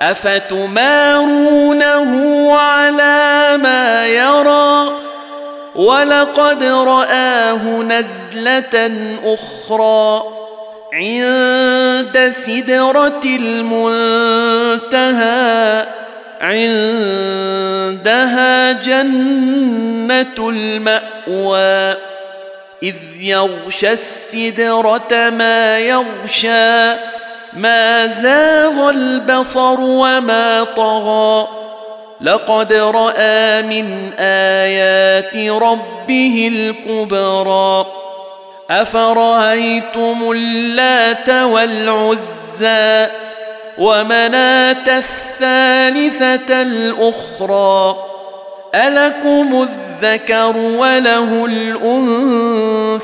افتمارونه على ما يرى؟ ولقد راه نزله أخرى عند سدره المنتهى عندها جنه الماوى. اذ يغشى السدره ما يغشى. ما زاغ البصر وما طغى. لقد رأى من آيات ربه الكبرى. أفرأيتم اللات والعزى ومناة الثالثة الأخرى؟ ألكم الذكر وله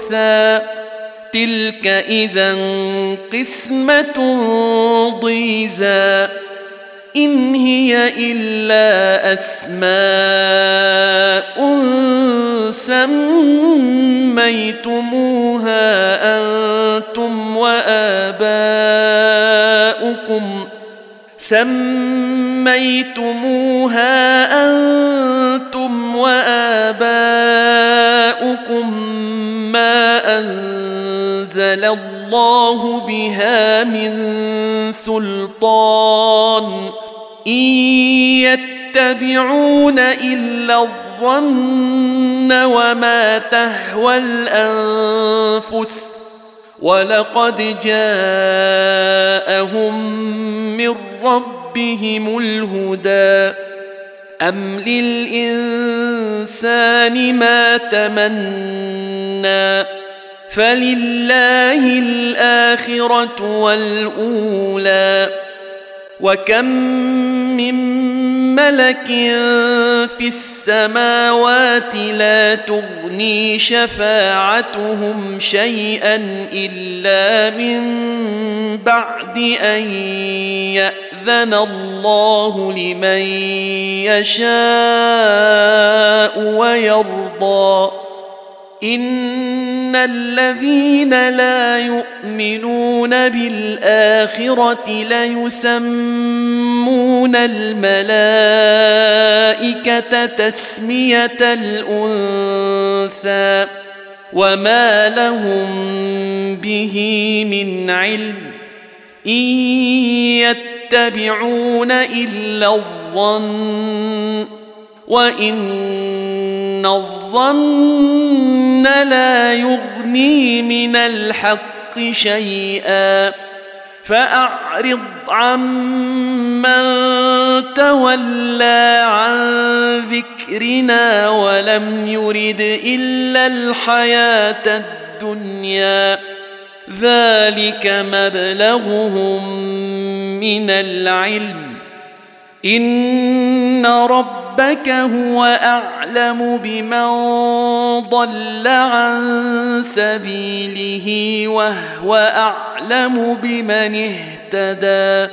الأنثى. تلك إذا قسمة ضيزى. إن هي إلا أسماء سميتموها أنتم وآباؤكم. سميتموها أنتم وآباؤكم ما الله بها من سلطان ان يتبعون الا الظن وما تهوى الانفس ولقد جاءهم من ربهم الهدى ام للانسان ما تمنى فلله الاخره والاولى وكم من ملك في السماوات لا تغني شفاعتهم شيئا الا من بعد ان ياذن الله لمن يشاء ويرضى ان الذين لا يؤمنون بالاخره ليسمون الملائكه تسميه الانثى وما لهم به من علم ان يتبعون الا الظن وان الظن لا يغني من الحق شيئا فاعرض عمن تولى عن ذكرنا ولم يرد الا الحياة الدنيا ذلك مبلغهم من العلم ان ربك هو اعلم بمن ضل عن سبيله وهو اعلم بمن اهتدى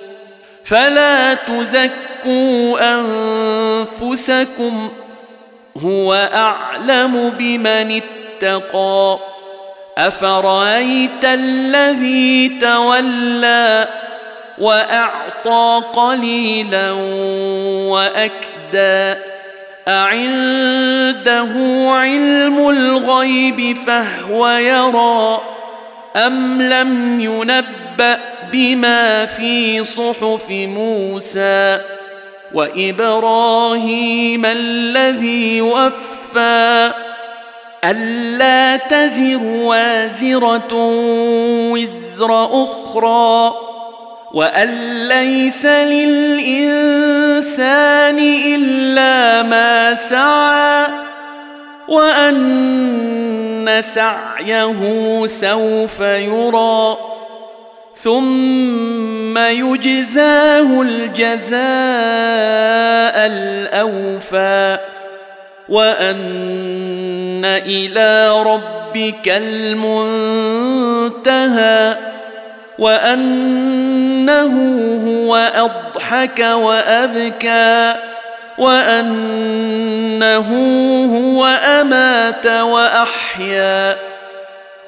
فلا تزكوا أنفسكم هو أعلم بمن اتقى. أفرأيت الذي تولى وأعطى قليلا وأكدى؟ أعنده علم الغيب فهو يرى. أم لم ينبأ بما في صحف موسى وإبراهيم الذي وفى. ألا تزر وازرة وزر أخرى وأن ليس للإنسان إلا ما سعى وأن سعيه سوف يرى. ثم يجزاه الجزاء الأوفى وأن إلى ربك المنتهى وأنه هو أضحك وأبكى وأنه هو أمات وأحيا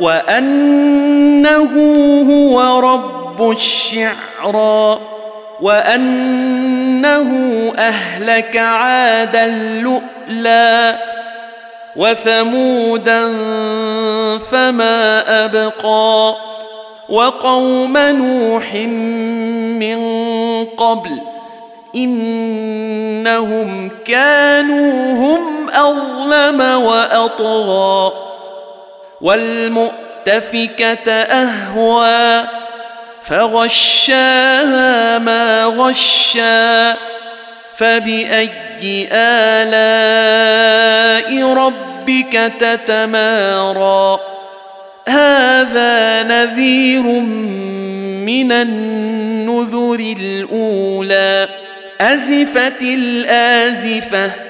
وأنه هو رب الشعرى وأنه أهلك عادا لؤلا وثمودا فما أبقى وقوم نوح من قبل إنهم كانوا هم أظلم وأطغى. والمؤتفكة أهوى فغشاها ما غشا فبأي آلاء ربك تتمارى؟ هذا نذير من النذر الأولى أزفت الآزفة